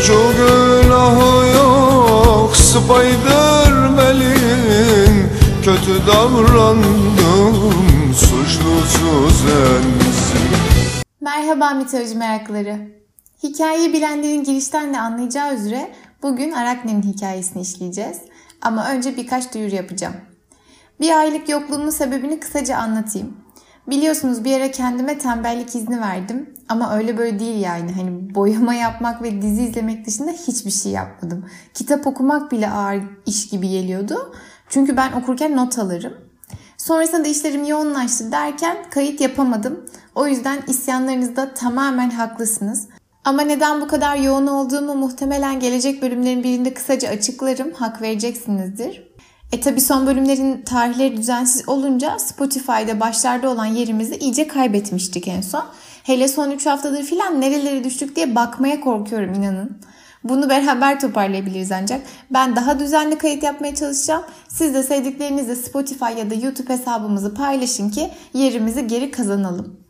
Suçu günahı yok Spiderman'in Kötü davrandım Suçlusu sensin Merhaba mitoloji merakları. Hikayeyi bilenlerin girişten de anlayacağı üzere bugün Arakne'nin hikayesini işleyeceğiz. Ama önce birkaç duyuru yapacağım. Bir aylık yokluğumun sebebini kısaca anlatayım. Biliyorsunuz bir ara kendime tembellik izni verdim. Ama öyle böyle değil yani. Hani boyama yapmak ve dizi izlemek dışında hiçbir şey yapmadım. Kitap okumak bile ağır iş gibi geliyordu. Çünkü ben okurken not alırım. Sonrasında işlerim yoğunlaştı derken kayıt yapamadım. O yüzden isyanlarınızda tamamen haklısınız. Ama neden bu kadar yoğun olduğumu muhtemelen gelecek bölümlerin birinde kısaca açıklarım. Hak vereceksinizdir. E tabi son bölümlerin tarihleri düzensiz olunca Spotify'da başlarda olan yerimizi iyice kaybetmiştik en son. Hele son 3 haftadır filan nerelere düştük diye bakmaya korkuyorum inanın. Bunu beraber toparlayabiliriz ancak. Ben daha düzenli kayıt yapmaya çalışacağım. Siz de sevdiklerinizle Spotify ya da YouTube hesabımızı paylaşın ki yerimizi geri kazanalım.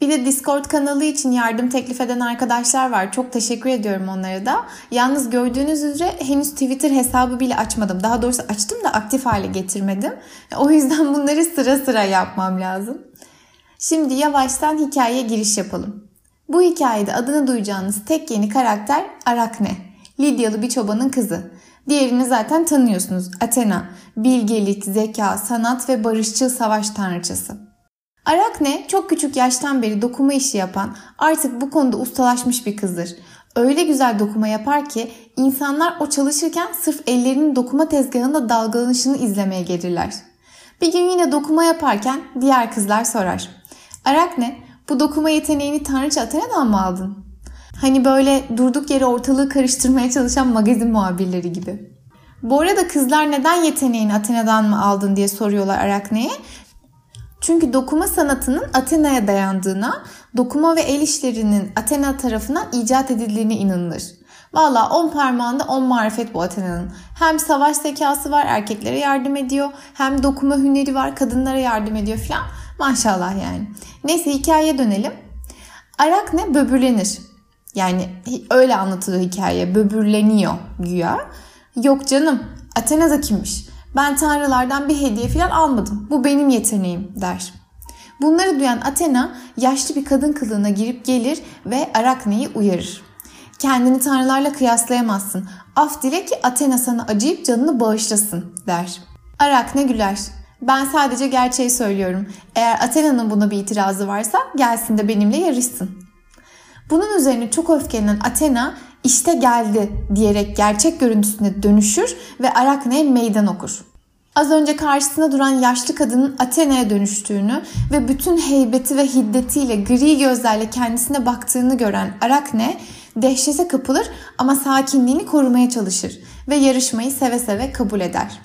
Bir de Discord kanalı için yardım teklif eden arkadaşlar var. Çok teşekkür ediyorum onlara da. Yalnız gördüğünüz üzere henüz Twitter hesabı bile açmadım. Daha doğrusu açtım da aktif hale getirmedim. O yüzden bunları sıra sıra yapmam lazım. Şimdi yavaştan hikayeye giriş yapalım. Bu hikayede adını duyacağınız tek yeni karakter Arakne. Lidyalı bir çobanın kızı. Diğerini zaten tanıyorsunuz. Athena, bilgelik, zeka, sanat ve barışçıl savaş tanrıçası. Arakne çok küçük yaştan beri dokuma işi yapan, artık bu konuda ustalaşmış bir kızdır. Öyle güzel dokuma yapar ki insanlar o çalışırken sırf ellerinin dokuma tezgahında dalgalanışını izlemeye gelirler. Bir gün yine dokuma yaparken diğer kızlar sorar. Arakne bu dokuma yeteneğini Tanrıça Athena'dan mı aldın? Hani böyle durduk yere ortalığı karıştırmaya çalışan magazin muhabirleri gibi. Bu arada kızlar neden yeteneğini Athena'dan mı aldın diye soruyorlar Arakne'ye. Çünkü dokuma sanatının Athena'ya dayandığına, dokuma ve el işlerinin Athena tarafından icat edildiğine inanılır. Valla on parmağında on marifet bu Athena'nın. Hem savaş zekası var erkeklere yardım ediyor. Hem dokuma hüneri var kadınlara yardım ediyor filan. Maşallah yani. Neyse hikayeye dönelim. Arakne böbürlenir. Yani öyle anlatılıyor hikaye. Böbürleniyor güya. Yok canım Athena da kimmiş? Ben tanrılardan bir hediye falan almadım. Bu benim yeteneğim der. Bunları duyan Athena yaşlı bir kadın kılığına girip gelir ve Arakne'yi uyarır. Kendini tanrılarla kıyaslayamazsın. Af dile ki Athena sana acıyıp canını bağışlasın der. Arakne güler. Ben sadece gerçeği söylüyorum. Eğer Athena'nın buna bir itirazı varsa gelsin de benimle yarışsın. Bunun üzerine çok öfkelenen Athena işte geldi diyerek gerçek görüntüsüne dönüşür ve Arakne'ye meydan okur. Az önce karşısında duran yaşlı kadının Athena'ya dönüştüğünü ve bütün heybeti ve hiddetiyle gri gözlerle kendisine baktığını gören Arakne dehşete kapılır ama sakinliğini korumaya çalışır ve yarışmayı seve seve kabul eder.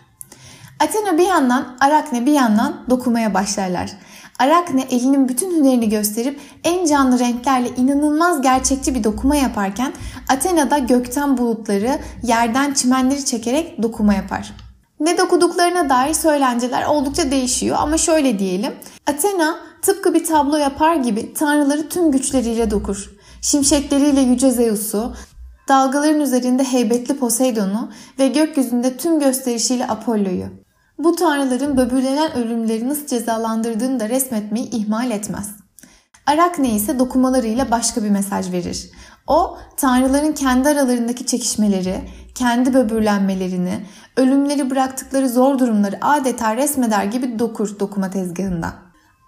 Athena bir yandan, Arakne bir yandan dokumaya başlarlar. Arakne elinin bütün hünerini gösterip en canlı renklerle inanılmaz gerçekçi bir dokuma yaparken Athena da gökten bulutları, yerden çimenleri çekerek dokuma yapar. Ne dokuduklarına dair söylenceler oldukça değişiyor ama şöyle diyelim. Athena tıpkı bir tablo yapar gibi tanrıları tüm güçleriyle dokur. Şimşekleriyle yüce Zeus'u, dalgaların üzerinde heybetli Poseidon'u ve gökyüzünde tüm gösterişiyle Apollo'yu. Bu tanrıların böbürlenen ölümleri nasıl cezalandırdığını da resmetmeyi ihmal etmez. Arakne ise dokumalarıyla başka bir mesaj verir. O, tanrıların kendi aralarındaki çekişmeleri, kendi böbürlenmelerini, ölümleri bıraktıkları zor durumları adeta resmeder gibi dokur dokuma tezgahında.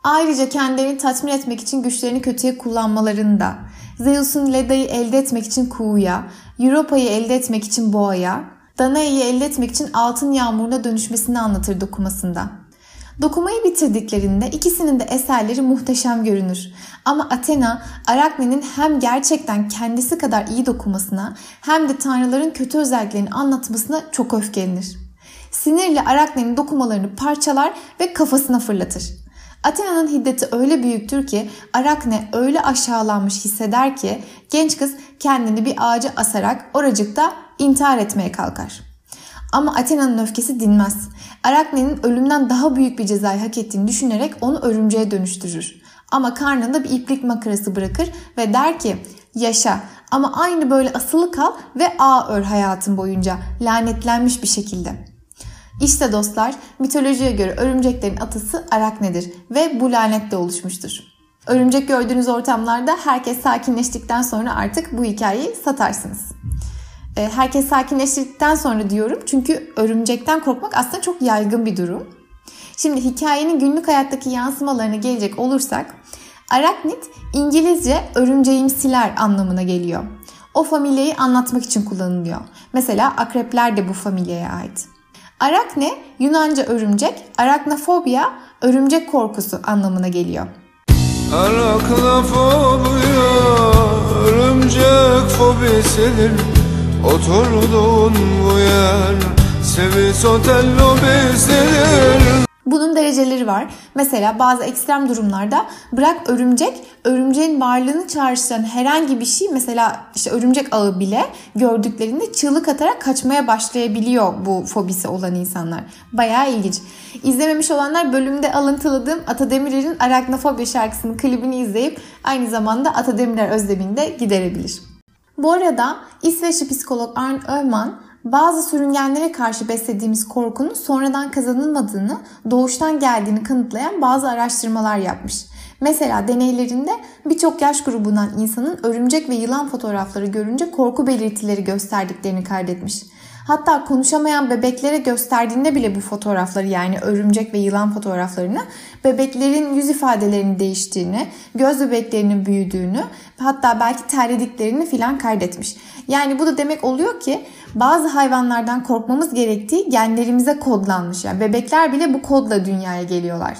Ayrıca kendilerini tatmin etmek için güçlerini kötüye kullanmalarını da, Zeus'un Leda'yı elde etmek için kuğuya, Europa'yı elde etmek için boğaya, Danae'yi elde etmek için altın yağmuruna dönüşmesini anlatır dokumasında. Dokumayı bitirdiklerinde ikisinin de eserleri muhteşem görünür. Ama Athena, Arakne'nin hem gerçekten kendisi kadar iyi dokumasına hem de tanrıların kötü özelliklerini anlatmasına çok öfkelenir. Sinirle Arakne'nin dokumalarını parçalar ve kafasına fırlatır. Athena'nın hiddeti öyle büyüktür ki Arakne öyle aşağılanmış hisseder ki genç kız kendini bir ağaca asarak oracıkta intihar etmeye kalkar. Ama Athena'nın öfkesi dinmez. Arakne'nin ölümden daha büyük bir cezayı hak ettiğini düşünerek onu örümceğe dönüştürür. Ama karnında bir iplik makarası bırakır ve der ki yaşa ama aynı böyle asılı kal ve ağ ör hayatın boyunca lanetlenmiş bir şekilde. İşte dostlar mitolojiye göre örümceklerin atası Arakne'dir ve bu lanetle oluşmuştur. Örümcek gördüğünüz ortamlarda herkes sakinleştikten sonra artık bu hikayeyi satarsınız. Ee, herkes sakinleştikten sonra diyorum çünkü örümcekten korkmak aslında çok yaygın bir durum. Şimdi hikayenin günlük hayattaki yansımalarına gelecek olursak Araknit İngilizce örümceğimsiler anlamına geliyor. O familyayı anlatmak için kullanılıyor. Mesela akrepler de bu familyaya ait. Arakne Yunanca örümcek, araknofobia örümcek korkusu anlamına geliyor. Araknofobia örümcek fobisidir Oturduğun bu yer Sevis otel lobisidir bunun dereceleri var. Mesela bazı ekstrem durumlarda bırak örümcek, örümceğin varlığını çağrıştıran herhangi bir şey mesela işte örümcek ağı bile gördüklerinde çığlık atarak kaçmaya başlayabiliyor bu fobisi olan insanlar. Bayağı ilginç. İzlememiş olanlar bölümde alıntıladığım Ata Demirer'in Araknofobi şarkısının klibini izleyip aynı zamanda Ata Demirer özlemini de giderebilir. Bu arada İsveçli psikolog Arne Öhman bazı sürüngenlere karşı beslediğimiz korkunun sonradan kazanılmadığını, doğuştan geldiğini kanıtlayan bazı araştırmalar yapmış. Mesela deneylerinde birçok yaş grubundan insanın örümcek ve yılan fotoğrafları görünce korku belirtileri gösterdiklerini kaydetmiş. Hatta konuşamayan bebeklere gösterdiğinde bile bu fotoğrafları yani örümcek ve yılan fotoğraflarını bebeklerin yüz ifadelerinin değiştiğini, göz bebeklerinin büyüdüğünü hatta belki terlediklerini filan kaydetmiş. Yani bu da demek oluyor ki bazı hayvanlardan korkmamız gerektiği genlerimize kodlanmış. Yani bebekler bile bu kodla dünyaya geliyorlar.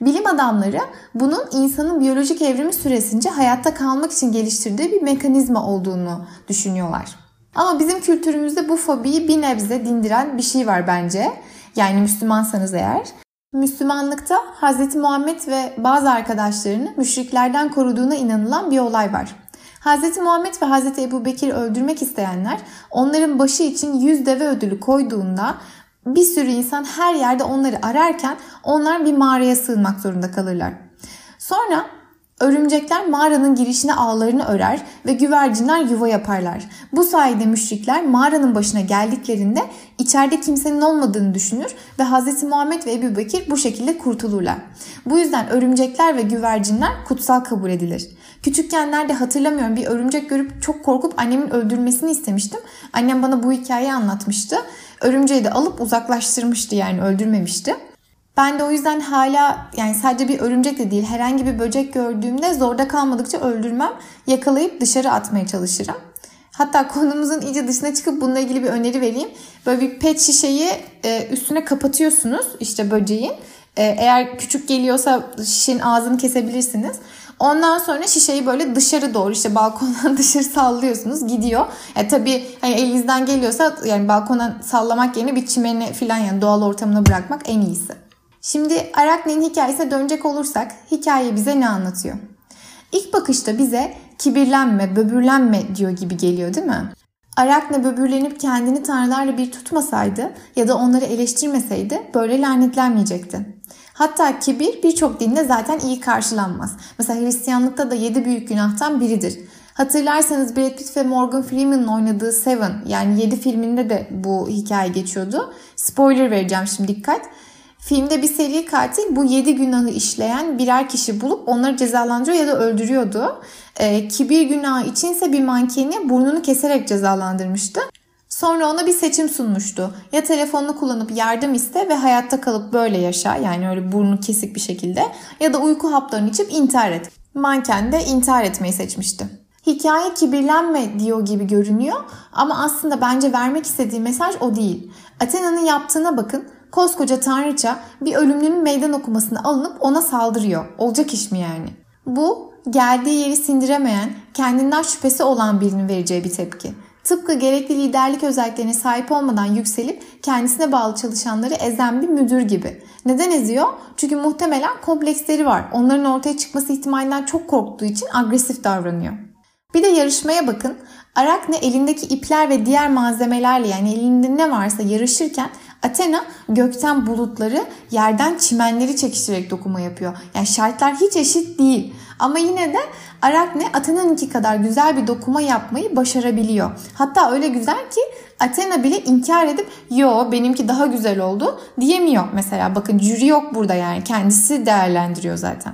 Bilim adamları bunun insanın biyolojik evrimi süresince hayatta kalmak için geliştirdiği bir mekanizma olduğunu düşünüyorlar. Ama bizim kültürümüzde bu fobiyi bir nebze dindiren bir şey var bence. Yani Müslümansanız eğer. Müslümanlıkta Hz. Muhammed ve bazı arkadaşlarını müşriklerden koruduğuna inanılan bir olay var. Hz. Muhammed ve Hz. Ebu Bekir öldürmek isteyenler onların başı için yüz deve ödülü koyduğunda bir sürü insan her yerde onları ararken onlar bir mağaraya sığınmak zorunda kalırlar. Sonra Örümcekler mağaranın girişine ağlarını örer ve güvercinler yuva yaparlar. Bu sayede müşrikler mağaranın başına geldiklerinde içeride kimsenin olmadığını düşünür ve Hz. Muhammed ve Ebu Bekir bu şekilde kurtulurlar. Bu yüzden örümcekler ve güvercinler kutsal kabul edilir. Küçükken nerede hatırlamıyorum bir örümcek görüp çok korkup annemin öldürmesini istemiştim. Annem bana bu hikayeyi anlatmıştı. Örümceği de alıp uzaklaştırmıştı yani öldürmemişti. Ben de o yüzden hala yani sadece bir örümcek de değil herhangi bir böcek gördüğümde zorda kalmadıkça öldürmem. Yakalayıp dışarı atmaya çalışırım. Hatta konumuzun iyice dışına çıkıp bununla ilgili bir öneri vereyim. Böyle bir pet şişeyi e, üstüne kapatıyorsunuz işte böceğin. E, eğer küçük geliyorsa şişenin ağzını kesebilirsiniz. Ondan sonra şişeyi böyle dışarı doğru işte balkondan dışarı sallıyorsunuz gidiyor. E tabii hani elinizden geliyorsa yani balkona sallamak yerine bir çimene falan yani doğal ortamına bırakmak en iyisi. Şimdi Arakne'nin hikayesine dönecek olursak hikaye bize ne anlatıyor? İlk bakışta bize kibirlenme, böbürlenme diyor gibi geliyor değil mi? Arakne böbürlenip kendini tanrılarla bir tutmasaydı ya da onları eleştirmeseydi böyle lanetlenmeyecekti. Hatta kibir birçok dinde zaten iyi karşılanmaz. Mesela Hristiyanlıkta da yedi büyük günahtan biridir. Hatırlarsanız Brad Pitt ve Morgan Freeman'ın oynadığı Seven yani 7 filminde de bu hikaye geçiyordu. Spoiler vereceğim şimdi dikkat. Filmde bir seri katil bu yedi günahı işleyen birer kişi bulup onları cezalandırıyor ya da öldürüyordu. E, kibir günahı içinse bir mankeni burnunu keserek cezalandırmıştı. Sonra ona bir seçim sunmuştu. Ya telefonunu kullanıp yardım iste ve hayatta kalıp böyle yaşa yani öyle burnu kesik bir şekilde ya da uyku haplarını içip intihar et. Manken de intihar etmeyi seçmişti. Hikaye kibirlenme diyor gibi görünüyor ama aslında bence vermek istediği mesaj o değil. Athena'nın yaptığına bakın koskoca tanrıça bir ölümlünün meydan okumasını alınıp ona saldırıyor. Olacak iş mi yani? Bu geldiği yeri sindiremeyen, kendinden şüphesi olan birinin vereceği bir tepki. Tıpkı gerekli liderlik özelliklerine sahip olmadan yükselip kendisine bağlı çalışanları ezen bir müdür gibi. Neden eziyor? Çünkü muhtemelen kompleksleri var. Onların ortaya çıkması ihtimalinden çok korktuğu için agresif davranıyor. Bir de yarışmaya bakın. Arakne elindeki ipler ve diğer malzemelerle yani elinde ne varsa yarışırken Athena gökten bulutları, yerden çimenleri çekiştirerek dokuma yapıyor. Yani şartlar hiç eşit değil. Ama yine de Arakne Athena'nınki kadar güzel bir dokuma yapmayı başarabiliyor. Hatta öyle güzel ki Athena bile inkar edip yo benimki daha güzel oldu diyemiyor mesela. Bakın jüri yok burada yani kendisi değerlendiriyor zaten.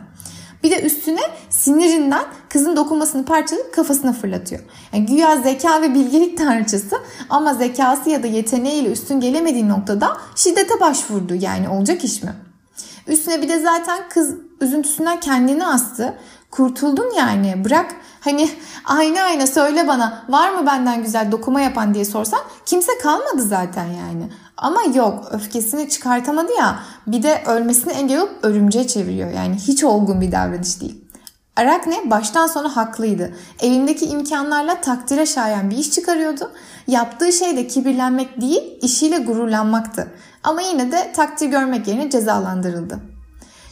Bir de üstüne sinirinden kızın dokunmasını parçalayıp kafasına fırlatıyor. Yani güya zeka ve bilgelik tanrıçası ama zekası ya da yeteneğiyle üstün gelemediği noktada şiddete başvurdu. Yani olacak iş mi? Üstüne bir de zaten kız üzüntüsünden kendini astı. Kurtuldun yani bırak hani ayna ayna söyle bana var mı benden güzel dokuma yapan diye sorsan kimse kalmadı zaten yani. Ama yok öfkesini çıkartamadı ya bir de ölmesini engel olup örümceğe çeviriyor. Yani hiç olgun bir davranış değil. Arakne baştan sona haklıydı. Elindeki imkanlarla takdire şayan bir iş çıkarıyordu. Yaptığı şey de kibirlenmek değil, işiyle gururlanmaktı. Ama yine de takdir görmek yerine cezalandırıldı.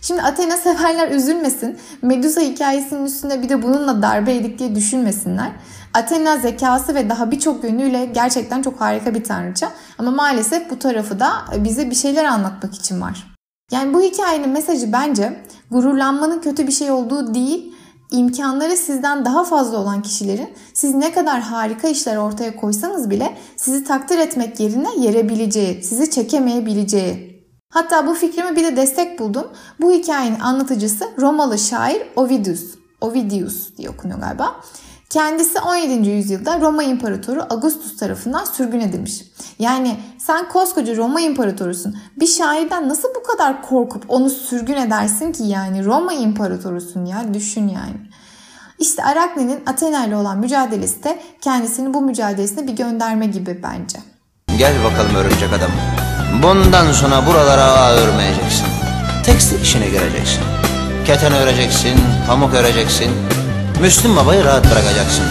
Şimdi Athena severler üzülmesin. Medusa hikayesinin üstünde bir de bununla darbe yedik diye düşünmesinler. Athena zekası ve daha birçok yönüyle gerçekten çok harika bir tanrıça. Ama maalesef bu tarafı da bize bir şeyler anlatmak için var. Yani bu hikayenin mesajı bence gururlanmanın kötü bir şey olduğu değil, imkanları sizden daha fazla olan kişilerin siz ne kadar harika işler ortaya koysanız bile sizi takdir etmek yerine yerebileceği, sizi çekemeyebileceği. Hatta bu fikrime bir de destek buldum. Bu hikayenin anlatıcısı Romalı şair Ovidius. Ovidius diye okunuyor galiba. Kendisi 17. yüzyılda Roma İmparatoru Augustus tarafından sürgün edilmiş. Yani sen koskoca Roma İmparatorusun. Bir şairden nasıl bu kadar korkup onu sürgün edersin ki yani Roma İmparatorusun ya düşün yani. İşte Arakne'nin Athena ile olan mücadelesi de kendisini bu mücadelesine bir gönderme gibi bence. Gel bakalım örümcek adam. Bundan sonra buralara ağ örmeyeceksin. Tekstil işine gireceksin. Keten öreceksin, pamuk öreceksin. Müslüm babayı rahat bırakacaksın.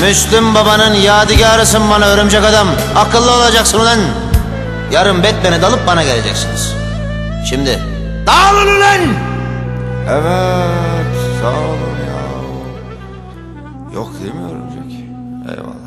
Müslüm babanın yadigarısın bana örümcek adam. Akıllı olacaksın ulan. Yarın Batman'e dalıp bana geleceksiniz. Şimdi dağılın ulan! Evet sağ olun ya Yok değil mi örümcek? Eyvallah